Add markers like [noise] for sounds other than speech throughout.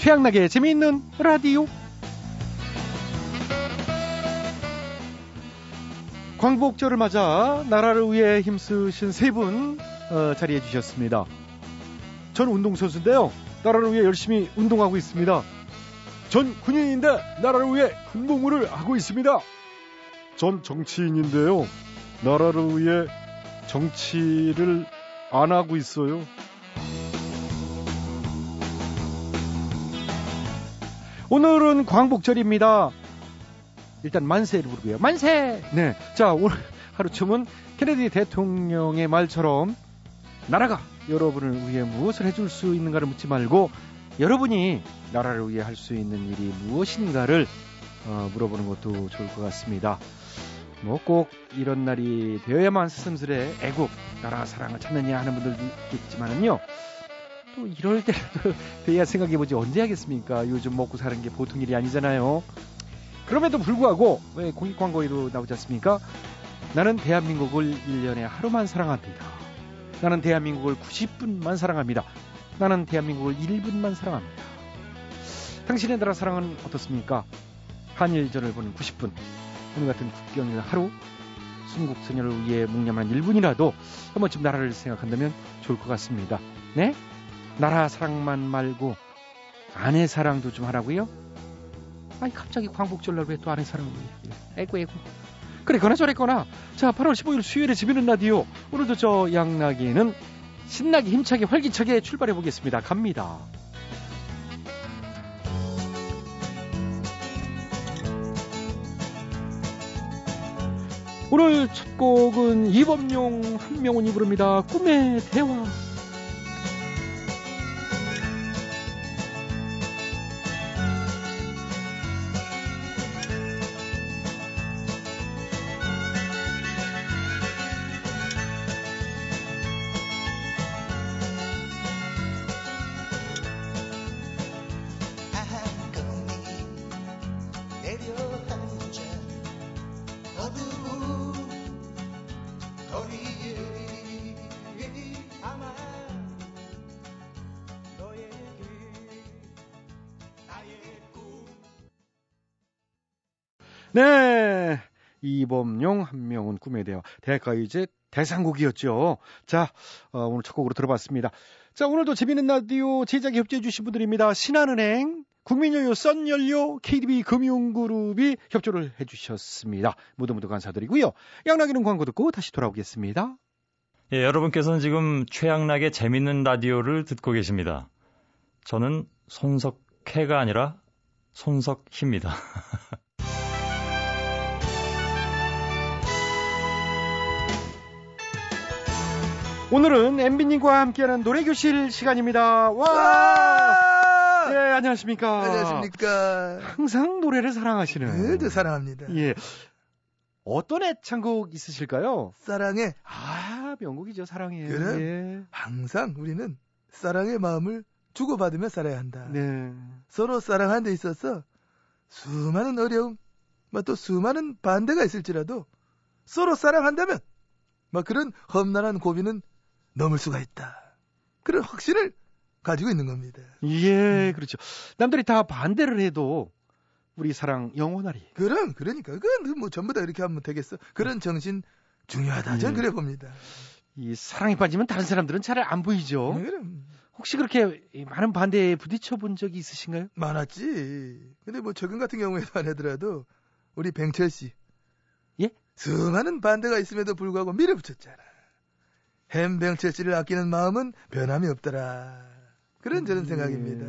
최양락의 재미있는 라디오. 광복절을 맞아 나라를 위해 힘쓰신 세분 어, 자리해 주셨습니다. 전 운동선수인데요. 나라를 위해 열심히 운동하고 있습니다. 전 군인인데 나라를 위해 군복무를 하고 있습니다. 전 정치인인데요. 나라를 위해 정치를 안 하고 있어요. 오늘은 광복절입니다. 일단 만세를 부르고요. 만세! 네. 자, 오늘 [laughs] 하루쯤은 케네디 대통령의 말처럼 나라가 여러분을 위해 무엇을 해줄 수 있는가를 묻지 말고 여러분이 나라를 위해 할 수 있는 일이 무엇인가를 어, 물어보는 것도 좋을 것 같습니다. 뭐 꼭 이런 날이 되어야만 스승스레 애국, 나라 사랑을 찾느냐 하는 분들도 있겠지만은요. 또 이럴 때라도 [laughs] 돼야 생각해보지 언제 하겠습니까? 요즘 먹고 사는 게 보통 일이 아니잖아요. 그럼에도 불구하고 왜 공익 광고에도 나오지 않습니까? 나는 대한민국을 1년에 하루만 사랑합니다. 나는 대한민국을 90분만 사랑합니다. 나는 대한민국을 1분만 사랑합니다. 당신의 나라 사랑은 어떻습니까? 한일전을 보는 90분. 오늘 같은 국경일 하루 순국선열을 위해 묵념한 1분이라도 한 번쯤 나라를 생각한다면 좋을 것 같습니다. 네? 나라 사랑만 말고 아내 사랑도 좀 하라고요? 아니 갑자기 광복절날 왜 또 아내 사랑을 해? 에고 에고. 그래 거나 저랬거나. 자 8월 15일 수요일에 집에는 라디오. 오늘도 저 양락이는 신나게 힘차게 활기차게 출발해 보겠습니다. 갑니다. 오늘 첫 곡은 이범용 한명훈이 부릅니다. 꿈의 대화. 이범용, 한명은 꿈에 대화. 대가 이제 대상곡이었죠. 자, 어, 오늘 첫 곡으로 들어봤습니다. 자, 오늘도 재미있는 라디오 제작에 협조해주신 분들입니다. 신한은행, 국민연료, 썬연료, KDB 금융그룹이 협조를 해주셨습니다. 모두 모두 감사드리고요. 양락이는 광고 듣고 다시 돌아오겠습니다. 예, 여러분께서는 지금 최양락의 재밌는 라디오를 듣고 계십니다. 저는 손석해가 아니라 손석희입니다. [laughs] 오늘은 엠비님과 함께하는 노래교실 시간입니다. 와! 네, 안녕하십니까. 안녕하십니까. 항상 노래를 사랑하시는. 늘도 사랑합니다. 예. 어떤 애창곡 있으실까요? 사랑해. 아, 명곡이죠, 사랑해. 그래. 예. 항상 우리는 사랑의 마음을 주고받으며 살아야 한다. 네. 서로 사랑하는 데 있어서 수많은 어려움, 뭐또 수많은 반대가 있을지라도 서로 사랑한다면 막 그런 험난한 고비는 넘을 수가 있다. 그런 확신을 가지고 있는 겁니다. 예, 그렇죠. 남들이 다 반대를 해도 우리 사랑 영원하리. 그럼 그러니까 그건 뭐 전부 다 이렇게 하면 되겠어. 그런 정신 중요하다. 전 예. 그래 봅니다. 이 사랑에 빠지면 다른 사람들은 잘 안 보이죠. 네, 그럼 혹시 그렇게 이 많은 반대에 부딪혀 본 적이 있으신가요? 많았지. 근데 뭐 최근 같은 경우에도 안 하더라도 우리 뱅철 씨. 예? 수많은 반대가 있음에도 불구하고 밀어붙였잖아. 햄뱅철 씨를 아끼는 마음은 변함이 없더라. 그런 저는 예. 생각입니다.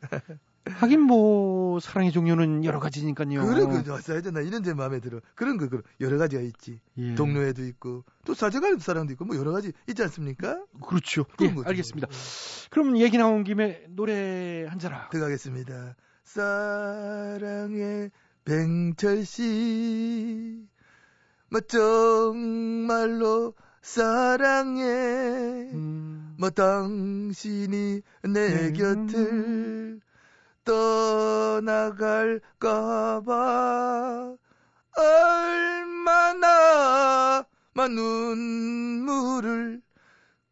[laughs] 하긴 뭐 사랑의 종류는 여러 가지니까요. 그런 거 써야 되나 이런 제 마음에 들어. 그런 거 그, 여러 가지가 있지. 예. 동료애도 있고 또 사제간 사랑도 있고 뭐 여러 가지 있지 않습니까? 그렇죠. 그런 예, 거죠. 알겠습니다. 그럼 얘기 나온 김에 노래 한 자락. 들어가겠습니다. 사랑의 뱅철 씨, 뭐 정말로 사랑해. 음, 뭐 당신이 내 음. 곁을 떠나갈까봐 얼마나 많은 눈물을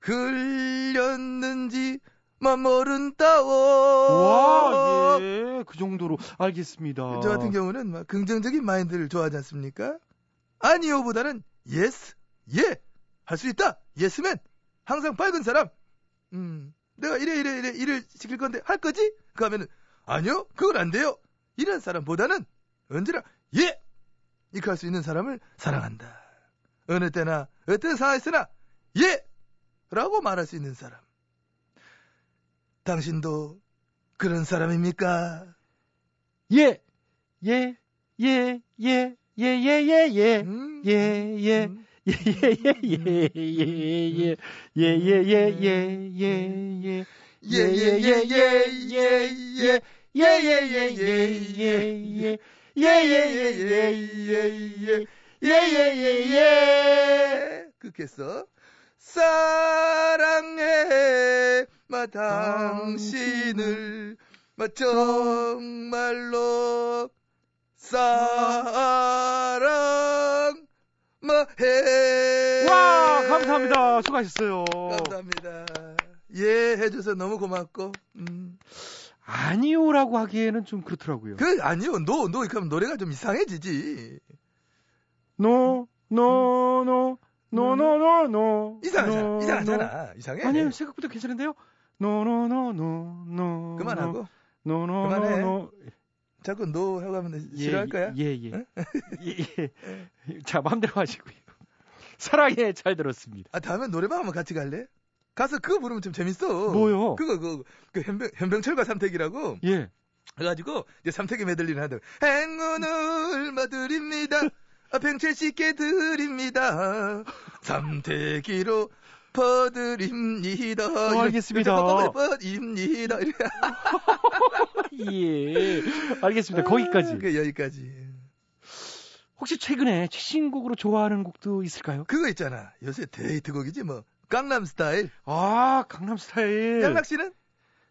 흘렸는지 마 모른다워. 와, 예, 그 정도로 알겠습니다. 저 같은 경우는 막 긍정적인 마인드를 좋아하지 않습니까? 아니요보다는 yes, 예, 할 수 있다, 예스맨. 항상 밝은 사람. 음, 내가 이래 이래 이래 일을 시킬 건데 할 거지? 그 하면은 아니요, 그건 안 돼요. 이런 사람보다는 언제나 예, 이렇게 할 수 있는 사람을 사랑한다. 어느 때나 어떤 상황에서나 예, 라고 말할 수 있는 사람. 당신도 그런 사람입니까? 예, 예, 예, 예, 예, 예, 예, 예, 음? 예, 예. 음? 예, 예, 예, 예, 예, 예, 예, 예, 예, 예, 예, 예, 예. 예, 예, 예, 예, 예, 예. 예, 예, 예, 예, 예, 예. 예, 예, 예, 예, 예, 예. 예, 예, 예, 예. 그렇게 해서 사랑해 마 당신을 마 정말로 사 랑 마해 와, 감사합니다. 수고하셨어요. 감사합니다 예 해줘서 너무 고맙고 음. 아니요라고 하기에는 좀 그렇더라고요. 그 아니요 no no 하면 노래가 좀 이상해지지 no, no, no, no, no, no, no. 이상하잖아 no, 이상하잖아 이상해 no. 아니요, 생각보다 괜찮은데요? no, no, no, no, no. 그만하고 no, no. no, no. 자꾸 노 하고 하면 싫어할 거야 예, 예. 예, 예. 자, 마음대로 하시고요. 사랑해, 잘 들었습니다. 아 다음에 노래방 한번 같이 갈래? 가서 그거 부르면 좀 재밌어. 뭐요? 그거 그, 그 현병, 현병철과 삼택이라고 예. 해가지고 이제 삼택이 메들리를 하더라고. 행운을 마드립니다. 아, 병철 씨께 드립니다. 삼택이로 퍼드립니다. 어, 알겠습니다. 퍼드립니다. [laughs] 예. 알겠습니다. 거기까지. 그 여기까지. 혹시 최근에 최신곡으로 좋아하는 곡도 있을까요? 그거 있잖아. 요새 데이트곡이지 뭐. 강남 스타일. 아, 강남 스타일. 양락 씨는?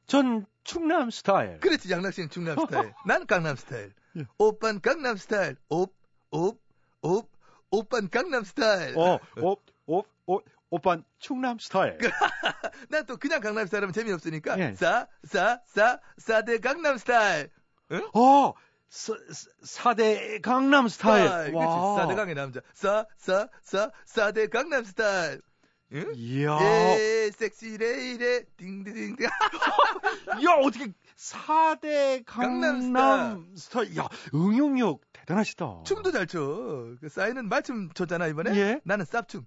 전 충남 스타일. 그렇지, 양락 씨는 충남 [laughs] 스타일. 난 강남 스타일. 예. 오빤 강남 스타일. 옵, 옵, 옵, 오빤 강남 스타일. 어, 오, 오, 오, 오빤 충남 스타일. [laughs] 난 또 그냥 강남 스타일 하면 재미없으니까. 예. 싸, 싸, 싸, 싸대 강남 스타일. 어, 사, 사- 4대 강남 스타일. 스타일. 그렇지, 싸대 강의 남자. 싸, 싸, 싸, 싸대 강남 스타일. 응? 이야. 예, 섹시 레이레, 딩딩딩. [laughs] 야, 어떻게 4대 강남, 강남 스타일. 야, 응용력 대단하시다. 춤도 잘 춰. 그 싸이는 말춤 췄잖아, 이번에. 예. 나는 쌉춤.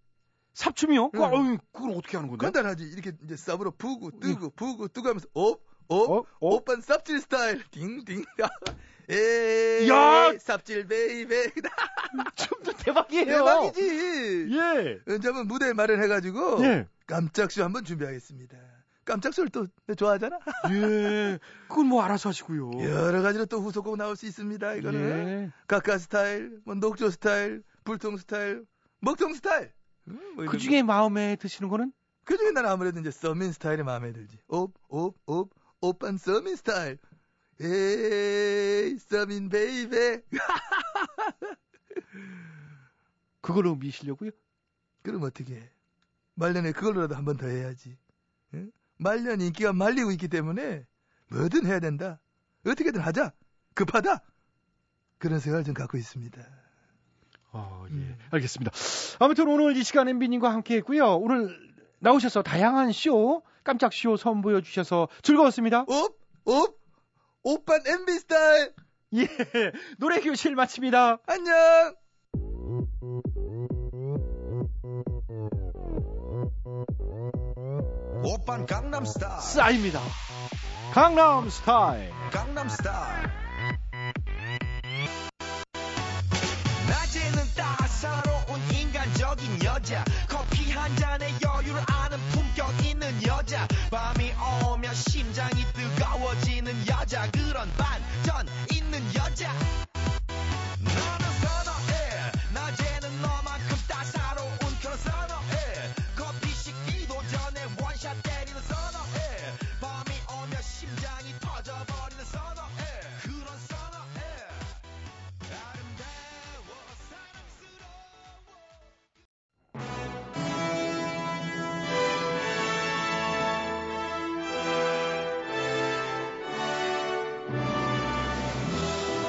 삽춤이요? 응. 어휴, 그걸 어떻게 하는 건데? 간단하지. 이렇게 이제 삽으로 푸고, 뜨고, 푸고, 뜨고 하면서, 옵, 옵, 어? 어? 오빤 삽질 스타일. 딩딩. [laughs] 에이, 야! 삽질 baby. [laughs] 춤도 대박이에요. 대박이지. 예. 언제 한번 무대 마련해가지고 예. 깜짝 쇼 한번 준비하겠습니다. 깜짝 쇼를 또 좋아하잖아. 예. 그건 뭐 알아서 하시고요. 여러 가지로 또 후속곡 나올 수 있습니다. 이거는 예. 가카 스타일, 뭐 녹조 스타일, 불통 스타일, 먹통 스타일. 음, 뭐 그 중에 마음에 드시는 거는? 그 중에 나는 아무래도 이제 서민 스타일이 마음에 들지. 옵, 옵, 옵, 오빤 서민 스타일. 에이, 서민 baby. [laughs] 그걸로 미시려고요? 그럼 어떻게 해? 말년에 그걸로라도 한 번 더 해야지. 응? 말년 인기가 말리고 있기 때문에 뭐든 해야 된다. 어떻게든 하자. 급하다. 그런 생각을 좀 갖고 있습니다. 아, 예. 음. 알겠습니다. 아무튼 오늘 이 시간 MB님과 함께 했고요. 오늘 나오셔서 다양한 쇼, 깜짝 쇼 선보여 주셔서 즐거웠습니다. 옵, 옵, 오빤 MB 스타일. 예. 노래 교실 마칩니다. 안녕. 오빤 강남 스타일 싸입니다. 강남 스타일. 강남 스타일 인간적인 여자 커피 한 잔에 여유를 아는 품격 있는 여자. 밤이 오면 심장이 뜨거워지는 여자. 그런 반전 있는 여자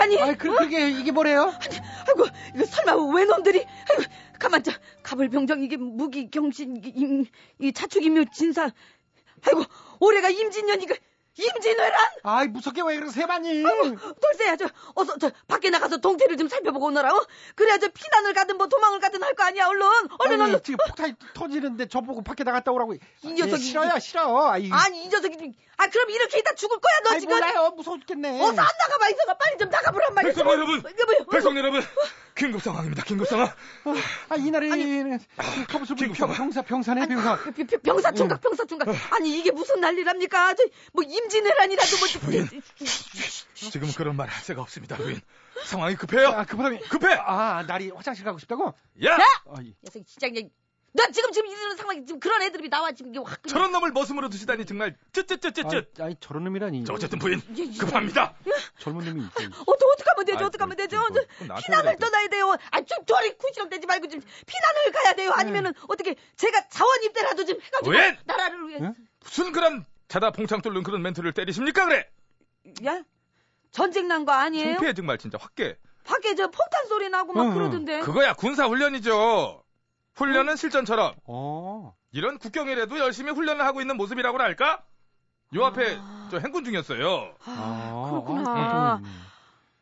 난리라니 아, 그, 어? 그게, 이게 뭐래요? 아이고 이거 설마 왜 놈들이 아이고 가만 자 가불병정 이게 무기 경신 이, 이, 이 자축이묘 진사 아이고 올해가 임진년 이거 임진왜란 아이, 무섭게 왜 그러세요, 마님? 돌쇠야 저 어서 저 밖에 나가서 동태를 좀 살펴보고 오너라 어? 그래야 저 피난을 가든 뭐 도망을 가든 할 거 아니야 얼른 얼른 아니, 얼른 지금 폭탄이 터지는데 저보고 밖에 나갔다 오라고. 이 녀석이- 예, 싫어요, 싫어. 아이, 아니 이 녀석이 아 그럼 이렇게 있다 죽을 거야 너 아이, 지금 몰라요. 무서워 죽겠네. 어서 안 나가봐 이서가 빨리 좀 나가보란 말이야 백성 여러분! 뭐야? 백성 여러분! 긴급 상황입니다. 긴급 상황. 아, 지금 병, 병사, 병사네, 병사. 병- 병사 총각 병사 총각 아니 이게 무슨 난리랍니까 저 뭐 임진왜란이라도 뭐 부인. 지금 그런 말 할 새가 없습니다, 부인. 상황이 급해요. 아, 급하다면. 급해! 아, 날이 화장실 가고 싶다고? 야! 아이, 녀석이 진짜 그냥 너 지금 지금 이런 상황이 지금 그런 애들이 나와 지금 이게 확 그냥 저런 놈을 머슴으로 두시다니 정말 쯧쯧쯧쯧쯧. 아이, 아이, 저런 놈이라니. 자, 어쨌든 부인 이게 진짜- 급합니다. 젊은 놈이 있어. 어떡 어떡하면 되죠 아이, 어떡하면 그, 되죠 그, 저 그, 피난을. 떠나야 돼요 아 좀 저리 쿠시렁대지 말고 좀 피난을 가야 돼요 아니면은 어떻게 제가 자원 입대라도 좀 해가지고 왜? 나라를 위해 응? 무슨 그런 자다 봉창 뚫는 그런 멘트를 때리십니까 그래? 야 전쟁 난 거 아니에요? 창피해 정말 진짜 확게. 밖에 저 폭탄 소리 나고 막 응, 응. 그러던데 그거야 군사 훈련이죠. 훈련은 실전처럼 어. 이런 국경일에도 열심히 훈련을 하고 있는 모습이라고나 할까? 요 앞에 저 행군 중이었어요. 아, 아, 그렇구나 아,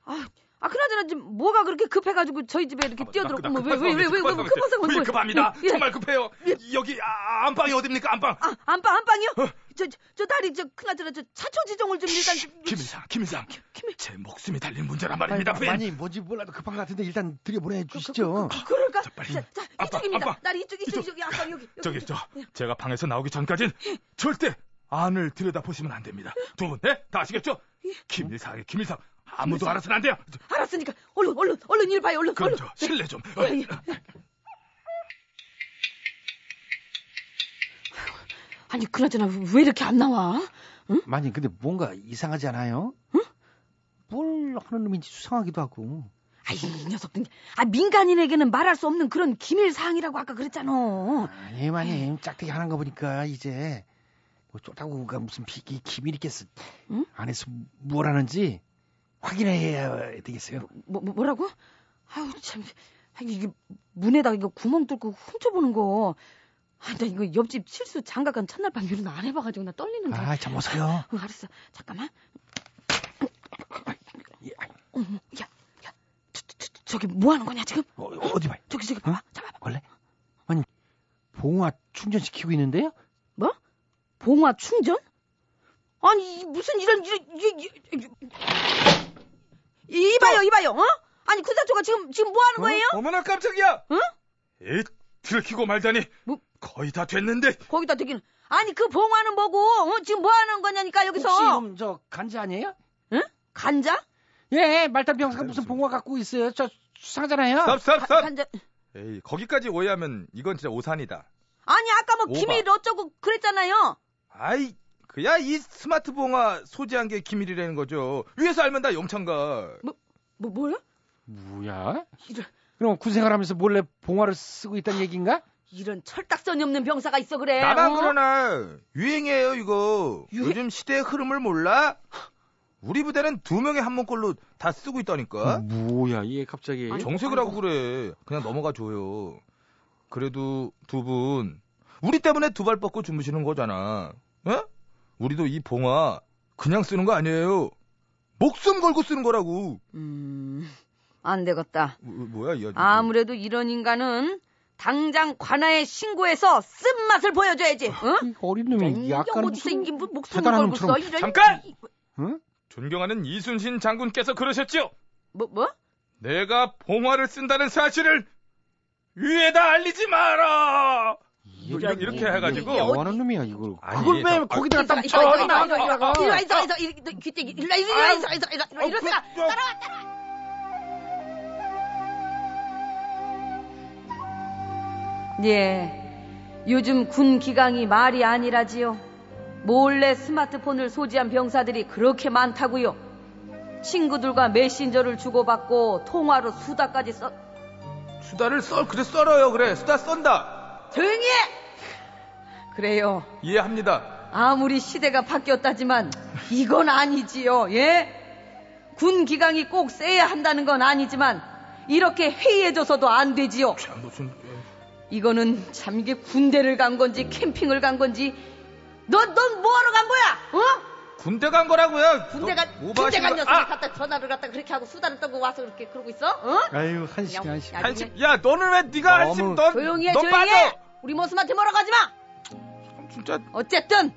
아, 아 그나저나 지금 뭐가 그렇게 급해가지고 저희 집에 이렇게 뛰어들었고 뭐, 왜 왜 왜왜왜 급한 급한 상황 부인 급합니다. 예, 예. 정말 급해요. 여기 아, 안방이 어딥니까 안방? 아, 안방, 안방이요? 저, 저, 저 딸이, 저, 그나저나, 저, 차초 지정을 좀 일단. 좀- 김일상, 김일상. 김일- 제 목숨이 달린 문제란 말입니다, 부인. 많이 뭔지 몰라도 급한 것 같은데 일단 들여보내 주시죠. 그, 그, 그, 그럴까? 자, 빨리. 자, 자, 이쪽입니다. 안방. 딸이 이쪽, 이쪽, 이쪽. 안방, 여기. 여기, 저기. 저 예. 제가 방에서 나오기 전까진 절대 안을 들여다 보시면 안 됩니다. 두 분, 네? 다 아시겠죠? 김일상의 김일상 아무도 알아서는 안 돼요. 알았으니까, 얼른, 얼른, 얼른 일 봐요, 얼른, 그럼 얼른. 저 실례 좀. 예, 예. 아니, 그나저나, 왜 이렇게 안 나와? 많이 근데 뭔가 이상하지 않아요? 뭘 하는 놈인지 수상하기도 하고. 아이, 이 녀석들. 아, 민간인에게는 말할 수 없는 그런 기밀 사항이라고 아까 그랬잖아. 아니, 마님, 짝대기 하는 거 보니까 이제 뭐 쫄다구가 무슨 비, 기, 기밀 있겠어. 응? 안에서 뭘 하는지 확인해야 되겠어요. 뭐, 뭐 뭐라고? 아유 참, 아, 이게 문에다가 이거 구멍 뚫고 훔쳐보는 거. 아, 나 이거 옆집 실수 장가 간 첫날 밤 이런 안 해봐가지고 나 떨리는데. 아, 참 어서요. 응, 알았어. 잠깐만. 예, 아이, 어머, 야, 야, 저, 저, 저, 저기 뭐 하는 거냐 지금? 어, 어디 봐요? 저기 저기 봐봐. 잡아봐. 원래? 아니, 봉화 충전시키고 있는데요? 뭐? 봉화 충전? 아니 이 무슨 이런 이런 이게 이봐요 이봐요 어? 아니 군사초가 지금 지금 뭐 하는 거예요? 어머나 깜짝이야. 응? 에이, 들키고 말다니. 뭐? 거의 다 됐는데. 거기다 대기는 아니 그 봉화는 뭐고 어? 지금 뭐 하는 거냐니까 여기서 혹시 그럼 저 간자 아니에요? 간자? 예, 말단 병사가 무슨 봉화 갖고 있어요. 저. stop, stop, 가- stop. 간자 에이, 거기까지 오해하면 이건 진짜 오산이다. 아니 아까 뭐 오바. 기밀 어쩌고 그랬잖아요 아이, 그야 이 스마트 봉화 소지한 게 기밀이라는 거죠. 위에서 알면 다 영창가. 뭐 뭐야? 뭐야? 이런 그럼 군생활 하면서 몰래 봉화를 쓰고 있다는 얘기인가? 이런 철딱선이 없는 병사가 있어 그래 나만 어? 그러나 유행이에요 이거. 유행? 요즘 시대의 흐름을 몰라? 우리 부대는 두 명의 한 몸꼴로 다 쓰고 있다니까. 뭐야, 얘 갑자기. 아니, 정색을 하고 그래. 그냥 넘어가 줘요. 그래도 두 분, 우리 때문에 두 발 뻗고 주무시는 거잖아. 어? 우리도 이 봉화 그냥 쓰는 거 아니에요. 목숨 걸고 쓰는 거라고. 음 안 되겠다 뭐, 뭐야 이 아저씨. 아무래도 이런 인간은 당장 관아에 신고해서 쓴맛을 보여줘야지 응? 어린 놈이 약간 어디 생긴 분 목숨을 대단한 걸고 써. 이런 잠깐! 응? 존경하는 이순신 장군께서 그러셨죠. 뭐 뭐? 내가 봉화를 쓴다는 사실을 위에다 알리지 마라. 뭐 이렇게, 이렇게 해가지고 이게 뭐 하는 놈이야 이거. 아니, 그걸 왜 저- 거기다가 딱 이리 쳐? 와, 이리 와, 나- 이리 와, 이리 와, 나- 이리 와, 이리 와, 이리 와, 이리 와, 귀때기, 이리 와, 이리 와, 이리 와, 이리 와, 이리 와, 이러다가 따라와, 예, 요즘 군 기강이 말이 아니라지요. 몰래 스마트폰을 소지한 병사들이 그렇게 많다고요. 친구들과 메신저를 주고받고 통화로 수다까지 써. 수다를 썰 그래 썰어요 그래 수다 썬다 조용히 해! 그래요. 이해합니다 아무리 시대가 바뀌었다지만 이건 아니지요. 예? 군 기강이 꼭 세야 한다는 건 아니지만 이렇게 해이해져서도 안 되지요. 참 무슨 이거는 참 이게 군대를 간 건지 캠핑을 간 건지 넌 넌 뭐하러 간 거야? 어? 군대 간 거라고요 군대 가너 군대 간 녀석이 아! 갖다 전화를 갖다 그렇게 하고 수다를 떨고 와서 그렇게 그러고 있어? 어? 아유 한식. 야, 한심 야 너는 왜 네가 너무- 한심 넌, 조용히 해, 넌 조용히 빠져 해. 우리 모습한테 뭐라고 하지 마. 진짜 어쨌든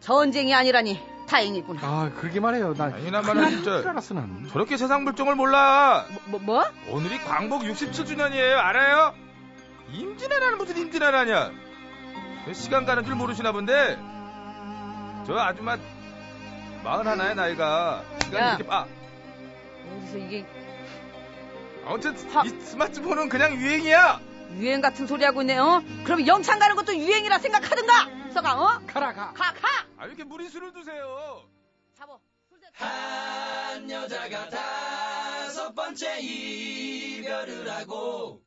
전쟁이 아니라니 다행이구나. 아 그러게 말해요. 나 아니나마나 큰일 진짜 알았어 난. 저렇게 세상 물정을 몰라 뭐 뭐? 오늘이 광복 67주년이에요 알아요? 임진왜란은 무슨 임진왜란이야 시간 가는 줄 모르시나 본데 저 아줌마 마흔 하나의 나이가 시간이 야. 이렇게 아 어디서 이게 아무튼 하- 이 스마트폰은 그냥 유행이야 유행 같은 소리 하고 있네. 어? 그럼 영창 가는 것도 유행이라 생각하든가. 서가 어? 가라 가. 가 가. 아 이렇게 무리수를 두세요 잡어. 한 여자가 다섯 번째 이별을 하고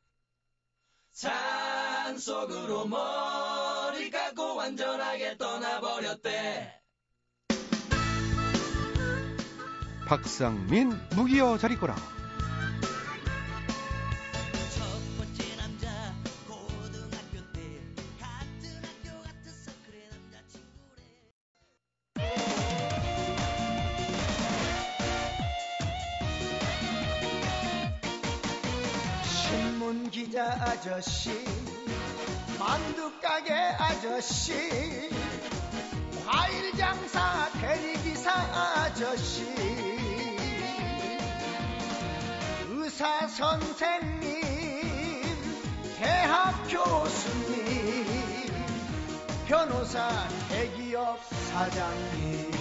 산 속으로 머리 감고 완전하게 떠나버렸대. 박상민 무기여 자리거라. 첫 번째 남자 고등학교 때 같은 학교 같아서 그래 남자친구래. 신문 기자 아저씨, 만두 가게 아저씨, 과일 장사 대리기사 아저씨, 의사 선생님, 대학 교수님, 변호사 대기업 사장님.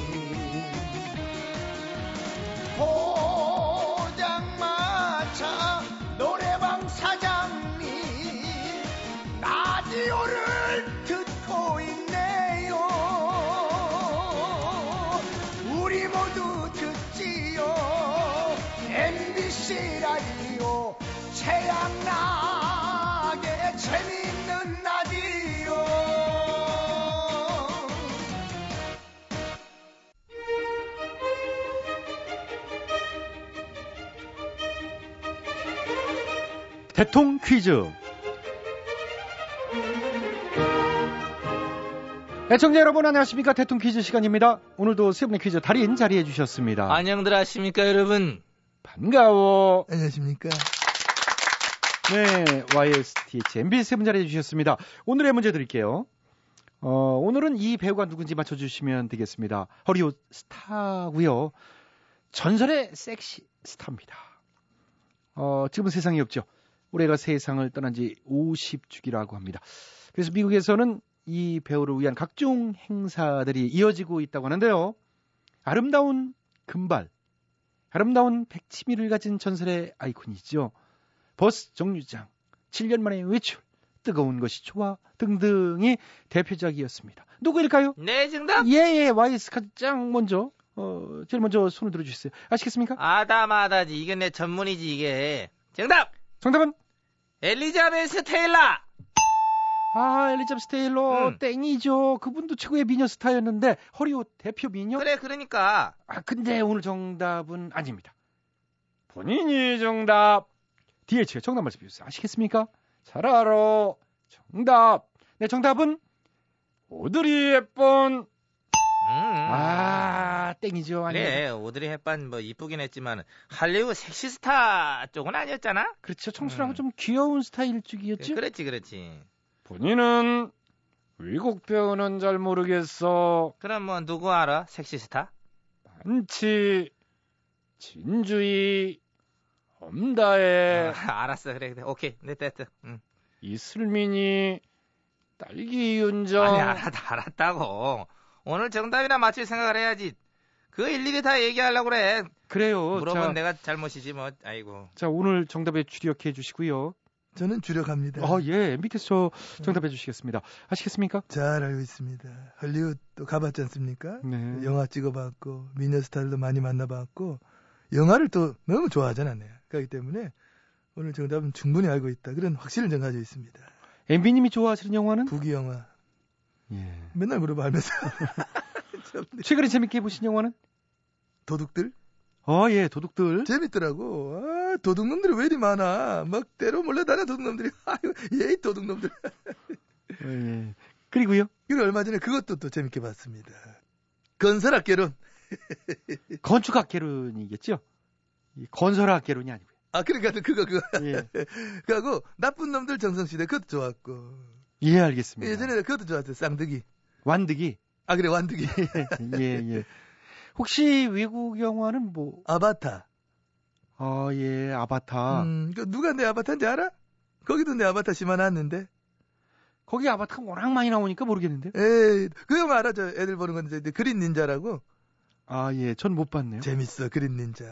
포장마차 노래방 사장님 라디오를 최양락의 재밌는 라디오 대통 퀴즈. 애청자 여러분 안녕하십니까 대통 퀴즈 시간입니다. 오늘도 세 분의 퀴즈 달인 자리해 주셨습니다. 안녕들 하십니까 여러분 반가워. 안녕하십니까 네, YSTH MB 세분 자리해 주셨습니다. 오늘의 문제 드릴게요. 어, 오늘은 이 배우가 누군지 맞춰주시면 되겠습니다. 허리우드 스타고요. 전설의 섹시 스타입니다. 어, 지금은 세상에 없죠. 올해가 세상을 떠난 지 50주기라고 합니다. 그래서 미국에서는 이 배우를 위한 각종 행사들이 이어지고 있다고 하는데요. 아름다운 금발, 아름다운 백치미를 가진 전설의 아이콘이죠. 버스 정류장, 7년 만의 외출, 뜨거운 것이 좋아 등등이 대표작이었습니다. 누구일까요? 네 정답 예 예 와이스 가장 먼저 어 제일 먼저 손을 들어주세요. 아시겠습니까? 아다마다지 이게 내 전문이지 이게 정답 정답은 엘리자베스 테일러 아 엘리자베스 테일러 음. 땡이죠. 그분도 최고의 미녀 스타였는데 허리옷 대표 미녀. 그래 그러니까 아 근데 오늘 정답은 아닙니다. 본인이 정답. DH가 정답 말씀해 주세요. 아시겠습니까? 잘 알아. 정답. 네 정답은 오드리 헵번. 음, 아 땡이죠. 아니 그래 오드리 헵번 뭐 이쁘긴 했지만 할리우드 섹시스타 쪽은 아니었잖아 그렇죠. 청순하고 음. 좀 귀여운 스타일 쪽이었죠. 그렇지 그렇지 본인은 외국 배우는 잘 모르겠어. 그럼 뭐 누구 알아 섹시스타 많지. 진주이, 엄다혜, 아, 알았어 그래 그래 오케이 네 됐어 응. 이슬민이, 딸기 윤정. 아니 알았, 알았다고. 오늘 정답이나 맞출 생각을 해야지. 그 일일이 다 얘기하려고 그래. 그래요. 물어본 자, 내가 잘못이지 뭐. 아이고. 자, 오늘 정답에 주력해 주시고요. 저는 주력합니다. 어, 예. 밑에서 정답해 주시겠습니다. 아시겠습니까? 잘 알고 있습니다. 할리우드 또 가봤지 않습니까? 네. 영화 찍어봤고 미녀 스타일도 많이 만나봤고 영화를 또 너무 좋아하잖아요. 그렇기 때문에 오늘 정답은 충분히 알고 있다. 그런 확신을 좀 가지고 있습니다. MB 님이 좋아하시는 영화는? 북이 영화 예. 맨날 물어봐 알면서 [laughs] 참, 최근에 재밌게 보신 영화는? 도둑들 어, 예. 도둑들. 재밌더라고. 아, 도둑놈들이 왜 이리 많아? 막 때로 몰래 다녀 도둑놈들이. [laughs] 아유, 예이 도둑놈들. 어, 예. 그리고요. 그리고 얼마 전에 그것도 또 재밌게 봤습니다. 건설학 개론. 건축학 개론이겠죠? 이 건설학 개론이 아니고요. 아, 그러니까 그거 그거. 예. [laughs] 그하고 나쁜 놈들 정성시대 그것도 좋았고. 예, 알겠습니다. 예전에 그것도 좋았어요. 쌍득이. 완득이. 아 그래 완득이. [laughs] 예, 예. 혹시 외국 영화는 뭐, 아바타. 아, 예, 아바타. 음, 그 누가 내 아바타인지 알아? 거기도 내 아바타 심어놨는데. 거기 아바타가 워낙 많이 나오니까 모르겠는데. 에이, 그 영화 알아? 저 애들 보는 건데 그린 닌자라고. 아, 예, 전 못 봤네요. 재밌어 그린 닌자.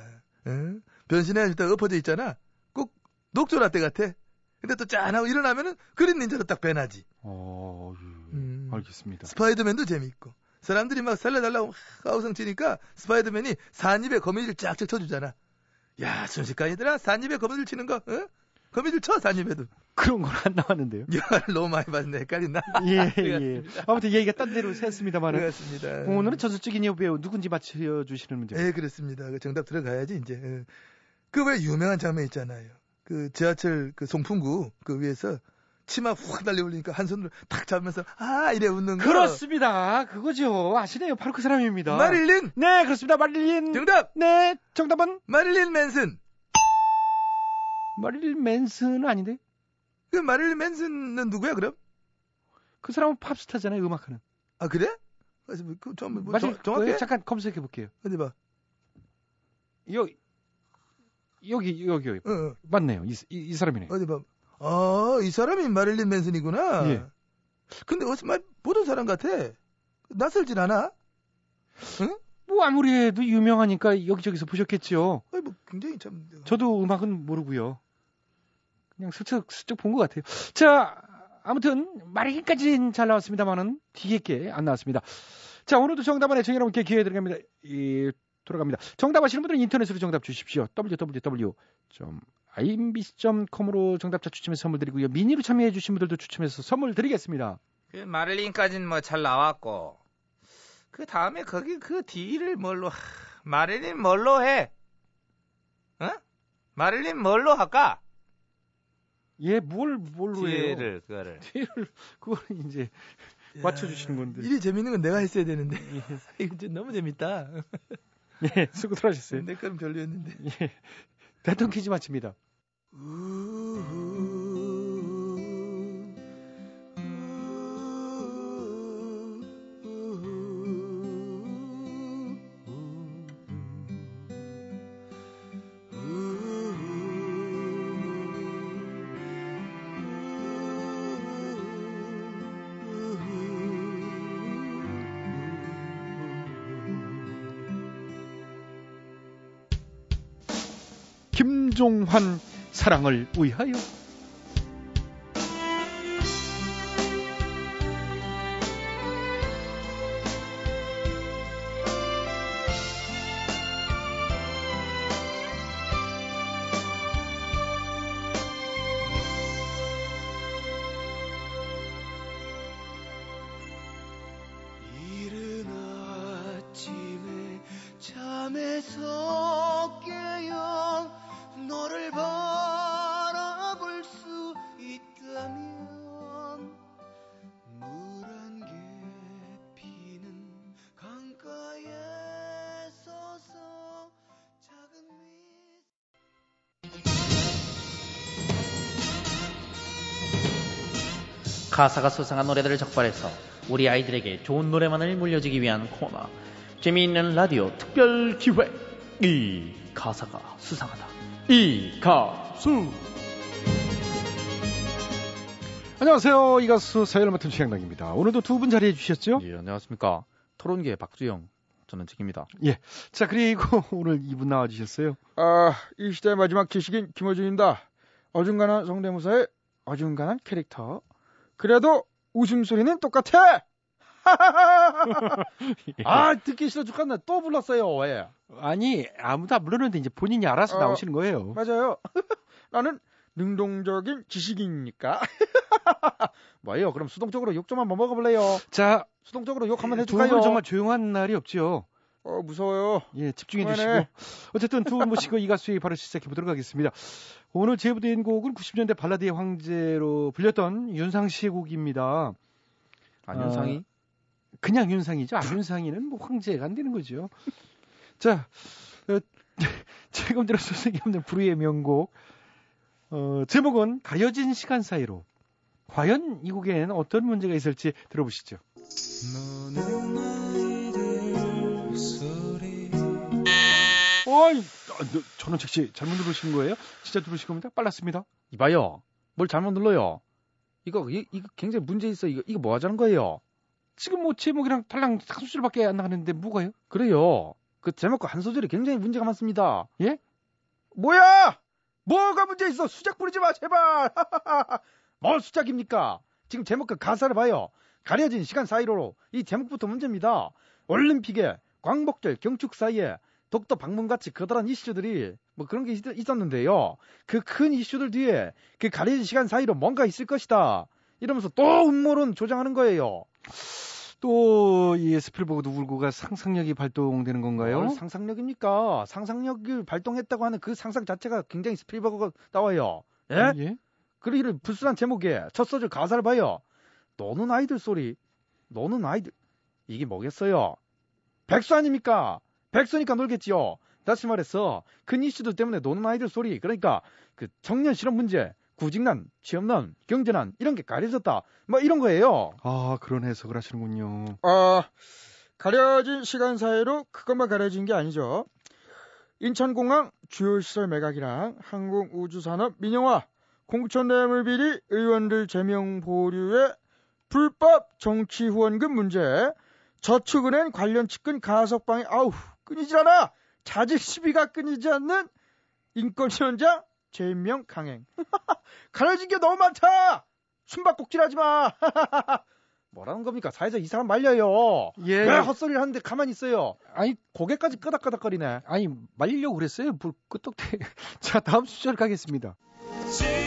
응? 변신해가지고 딱 엎어져 있잖아. 꼭 녹조라떼 같아. 근데 또 짠하고 일어나면은 그린 닌자로 딱 변하지. 어, 예. 음. 알겠습니다. 스파이더맨도 재밌고. 사람들이 막 살려달라고 하우성 치니까 스파이더맨이 산입에 거미줄 쫙쫙 쳐주잖아. 야, 순식간이더라. 산입에 거미줄 치는 거, 어? 거미줄 쳐, 산입에도. 그런 건 안 나왔는데요. [laughs] 영화를 너무 많이 봤네. 헷갈린다. 예, 예. [laughs] 아무튼 얘기가 딴 데로 새었습니다만 그렇습니다. 오늘은 전설적인 여배우 누군지 맞춰주시는 문제. 예, 그렇습니다. 그 정답 들어가야지, 이제. 그 왜 유명한 장면 있잖아요. 그 지하철 그 송풍구 그 위에서 치마 확 달려 올리니까 한 손으로 탁 잡으면서 아 이래 웃는 거. 그렇습니다. 그거죠. 아시네요. 바로 그 사람입니다. 마릴린 네, 그렇습니다. 마릴린. 정답 네, 정답은 마릴린 맨슨. 마릴린 맨슨은 아닌데. 그 마릴린 맨슨은 누구야 그럼? 그 사람은 팝스타잖아요. 음악하는. 아 그래? 뭐, 그, 좀, 뭐, 맞아요. 정, 정확해? 어, 잠깐 검색해 볼게요. 어디 봐. 여기 여기 여기 여기 어, 어, 맞네요. 이, 이, 이 사람이네. 어디 봐. 아, 이 사람이 마릴린 맨슨이구나. 예. 근데 어디서 말 보던 사람 같아. 낯설진 않아? 뭐 아무리 해도 유명하니까 여기저기서 보셨겠죠. 아니, 뭐 굉장히 참. 저도 음악은 모르고요. 그냥 슬쩍 슬쩍 본 것 같아요. 자, 아무튼 마리긴까지는 잘 나왔습니다만은 뒤에 안 나왔습니다. 자, 오늘도 정답 안에 저 여러분께 기회 드립니다. 이, 돌아갑니다. 정답 아시는 분들은 인터넷으로 정답 주십시오. www.imbc.com으로 정답자 추첨해서 선물 드리고요. 미니로 참여해 주신 분들도 추첨해서 선물 드리겠습니다. 그 마릴린까지는 뭐 잘 나왔고. 그 다음에 거기 그 뒤를 뭘로, 하, 마릴린 뭘로 해? 어? 마릴린 뭘로 할까? 예, 뭘, 뭘로 해요? 뒤를, 그거를. 뒤를, 그거는 이제 맞춰주시는 건데. 일이 재밌는 건 내가 했어야 되는데. [laughs] 이거 진짜 너무 재밌다. 예, 수고들 하셨어요. 내 거는 별로였는데. 예. 대통령 퀴즈 마칩니다. 김종환 사랑을 위하여 가사가 수상한 노래들을 적발해서 우리 아이들에게 좋은 노래만을 물려주기 위한 코너 재미있는 라디오 특별 기획 이 가사가 수상하다 이 가수 안녕하세요. 이 가수 사연을 맡은 최양락입니다. 오늘도 두 분 자리해 주셨죠? 예, 안녕하십니까. 토론계 박주영. 저는 책입니다. 자, 그리고 [laughs] 오늘 이분 나와주셨어요. 아, 이 시대의 마지막 지식인 김호준입니다. 어중간한 성대모사의 어중간한 캐릭터. 그래도 웃음소리는 똑같아! [laughs] 아, 듣기 싫어 죽겠네. 또 불렀어요. 왜? 아니, 아무도 안 불렀는데 이제 본인이 알아서 어, 나오시는 거예요. 맞아요. [laughs] 나는 능동적인 지식인이니까. [laughs] 뭐예요? 그럼 수동적으로 욕 좀 한번 먹어볼래요? 자, 수동적으로 욕 한번 두 해줄까요? 분 정말 조용한 날이 없죠. 어, 무서워요. 예, 집중해 그만해. 주시고. 어쨌든 두 분 모시고 이 가수의 바로 시작해 보도록 하겠습니다. 오늘 제보된 곡은 90년대 발라드의 황제로 불렸던 윤상 씨의 곡입니다. 안윤상이? 그냥 윤상이죠. 안윤상이는 뭐 황제가 안 되는 거죠. 자, 어, [laughs] 지금 들어 소식이 없는 불후의 명곡. 어, 제목은 가려진 시간 사이로. 과연 이 곡에는 어떤 문제가 있을지 들어보시죠. 어이, 아, 너, 저는 즉시 잘못 누르신 거예요? 진짜 누르신 겁니다? 빨랐습니다. 이봐요. 뭘 잘못 눌러요. 이거, 이, 이거 굉장히 문제 있어. 이거, 이거 뭐 하자는 거예요? 지금 뭐 제목이랑 달랑 한 소절밖에 안 나가는데 뭐가요? 그래요. 그 제목과 한 소절이 굉장히 문제가 많습니다. 예? 뭐야? 뭐가 문제 있어? 수작 부리지 마, 제발! [laughs] 뭘 수작입니까? 지금 제목과 가사를 봐요. 가려진 시간 사이로 이 제목부터 문제입니다. 올림픽에 광복절 경축 사이에 독도 방문같이 커다란 이슈들이 뭐 그런 게 있, 있었는데요. 그 큰 이슈들 뒤에 그 가려진 시간 사이로 뭔가 있을 것이다. 이러면서 또 음모론 조장하는 거예요. 또, 이 스필버그도 울고 갈 상상력이 발동되는 건가요? 뭘 상상력입니까? 상상력을 발동했다고 하는 그 상상 자체가 굉장히 스필버그가 나와요. 예? 예? 그리고 불순한 제목에 첫 소절 가사를 봐요. 노는 아이들 소리, 노는 아이들. 이게 뭐겠어요? 백수 아닙니까? 백수니까 놀겠지요. 다시 말해서 큰 이슈들 때문에 노는 아이들 소리. 그러니까 그 청년 실업 문제, 구직난, 취업난, 경제난 이런 게 가려졌다. 뭐 이런 거예요. 아, 그런 해석을 하시는군요. 아, 가려진 시간 사이로 그것만 가려진 게 아니죠. 인천공항 주요 시설 매각이랑 항공우주산업 민영화, 공천 뇌물 비리, 의원들 제명 보류의 불법 정치 후원금 문제, 저축은행 관련 측근 가석방이 아우 끊이질 않아 자질 시비가 끊이지 않는 인권위원장 제명 강행. [laughs] 가려진 게 너무 많다. 숨바꼭질하지 마. [laughs] 뭐라는 겁니까? 사회적 이상한 말려요. 예. 왜 헛소리를 하는데 가만히 있어요? 아니, 고개까지 끄덕끄덕거리네. 아니, 말리려고 그랬어요. 불 끄떡대. [laughs] 자, 다음 수절 가겠습니다. 지금까지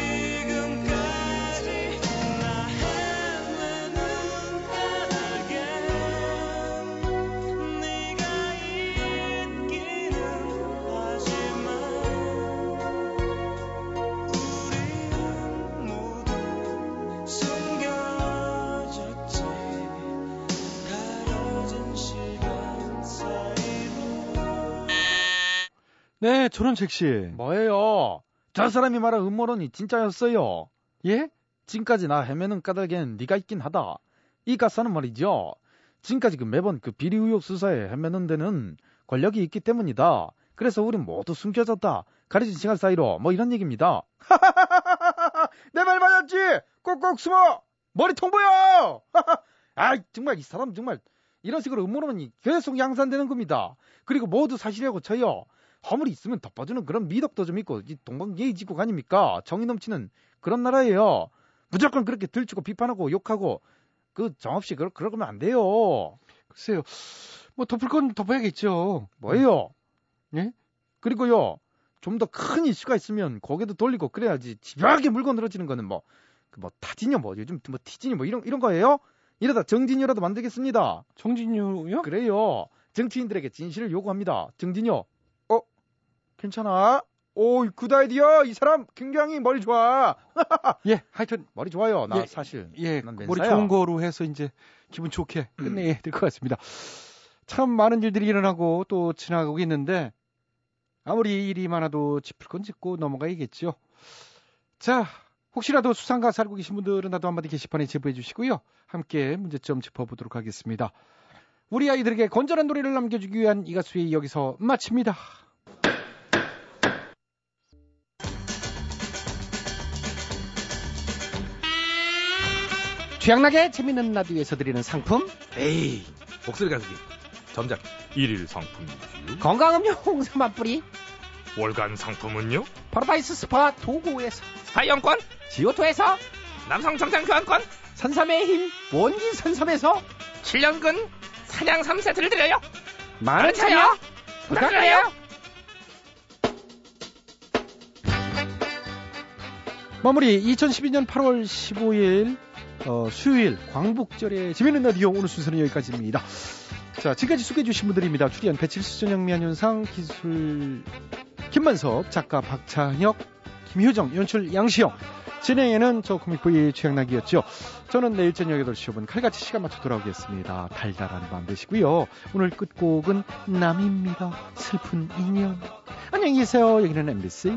네, 저는 잭씨. 뭐예요? 저 사람이 말한 음모론이 진짜였어요. 예? 지금까지 나 헤매는 까닭엔 네가 있긴 하다. 이 가사는 말이죠. 지금까지 그 매번 그 비리 의혹 수사에 헤매는 데는 권력이 있기 때문이다. 그래서 우린 모두 숨겨졌다. 가려진 시간 사이로 뭐 이런 얘기입니다. [laughs] 내 말 맞았지? 꼭꼭 숨어! 머리 통 보여! [laughs] 아 정말 이 사람 정말 이런 식으로 음모론이 계속 양산되는 겁니다. 그리고 모두 사실이라고 쳐요. 허물이 있으면 덮어주는 그런 미덕도 좀 있고 이 동방예의 지국 아닙니까? 정의 넘치는 그런 나라예요. 무조건 그렇게 들추고 비판하고 욕하고 그 정없이 그러, 그러면 안 돼요. 글쎄요. 뭐 덮을 건 덮어야겠죠. 뭐예요? 예? 그리고요 좀 더 큰 이슈가 있으면 고개도 돌리고 그래야지 집요하게 물고 늘어지는 거는 뭐그뭐 타진이 뭐 요즘 뭐 티진이 뭐 이런 이런 거예요? 이러다 정진요라도 만들겠습니다. 정진요요? 그래요. 정치인들에게 진실을 요구합니다. 정진요. 괜찮아? 오, good idea. 이 사람 굉장히 머리 좋아. [laughs] 예, 하여튼 머리 좋아요. 나 예, 사실. 예, 난 머리. 좋은 거로 해서 이제 기분 좋게 끝내야 될 것 같습니다. 참 많은 일들이 일어나고 또 지나가고 있는데 아무리 일이 많아도 짚을 건 짚고 넘어가야겠죠. 자, 혹시라도 수상가 살고 계신 분들은 나도 한마디 게시판에 제보해 주시고요. 함께 문제점 짚어보도록 하겠습니다. 우리 아이들에게 건전한 노래를 남겨주기 위한 이 가수의 여기서 마칩니다. 취향나게 재밌는 라디오에서 드리는 상품. 에이 목소리가 그게 점작 일일 상품이지요. 건강음료 홍삼 한 뿌리. 월간 상품은요? 파라다이스 스파 도고에서. 사이용권. 지오토에서. 남성 정장 교환권. 선삼의 힘 원기 선삼에서. 7년근 산양삼 세트를 드려요. 많은 참여 부탁드려요. 마무리. 2012년 8월 15일 어, 수요일 광복절의 재밌는 라디오 오늘 순서는 여기까지입니다. 자 지금까지 소개해 주신 분들입니다. 출연 배칠수 전영미 한윤상 기술 김만섭 작가 박찬혁 김효정 연출 양시영 진행에는 저 코믹보이 최양락이었죠. 저는 내일 저녁 8시 5분 칼같이 시간 맞춰 돌아오겠습니다. 달달한 밤 되시고요. 오늘 끝곡은 남입니다. 슬픈 인연. 안녕히 계세요. 여기는 MBC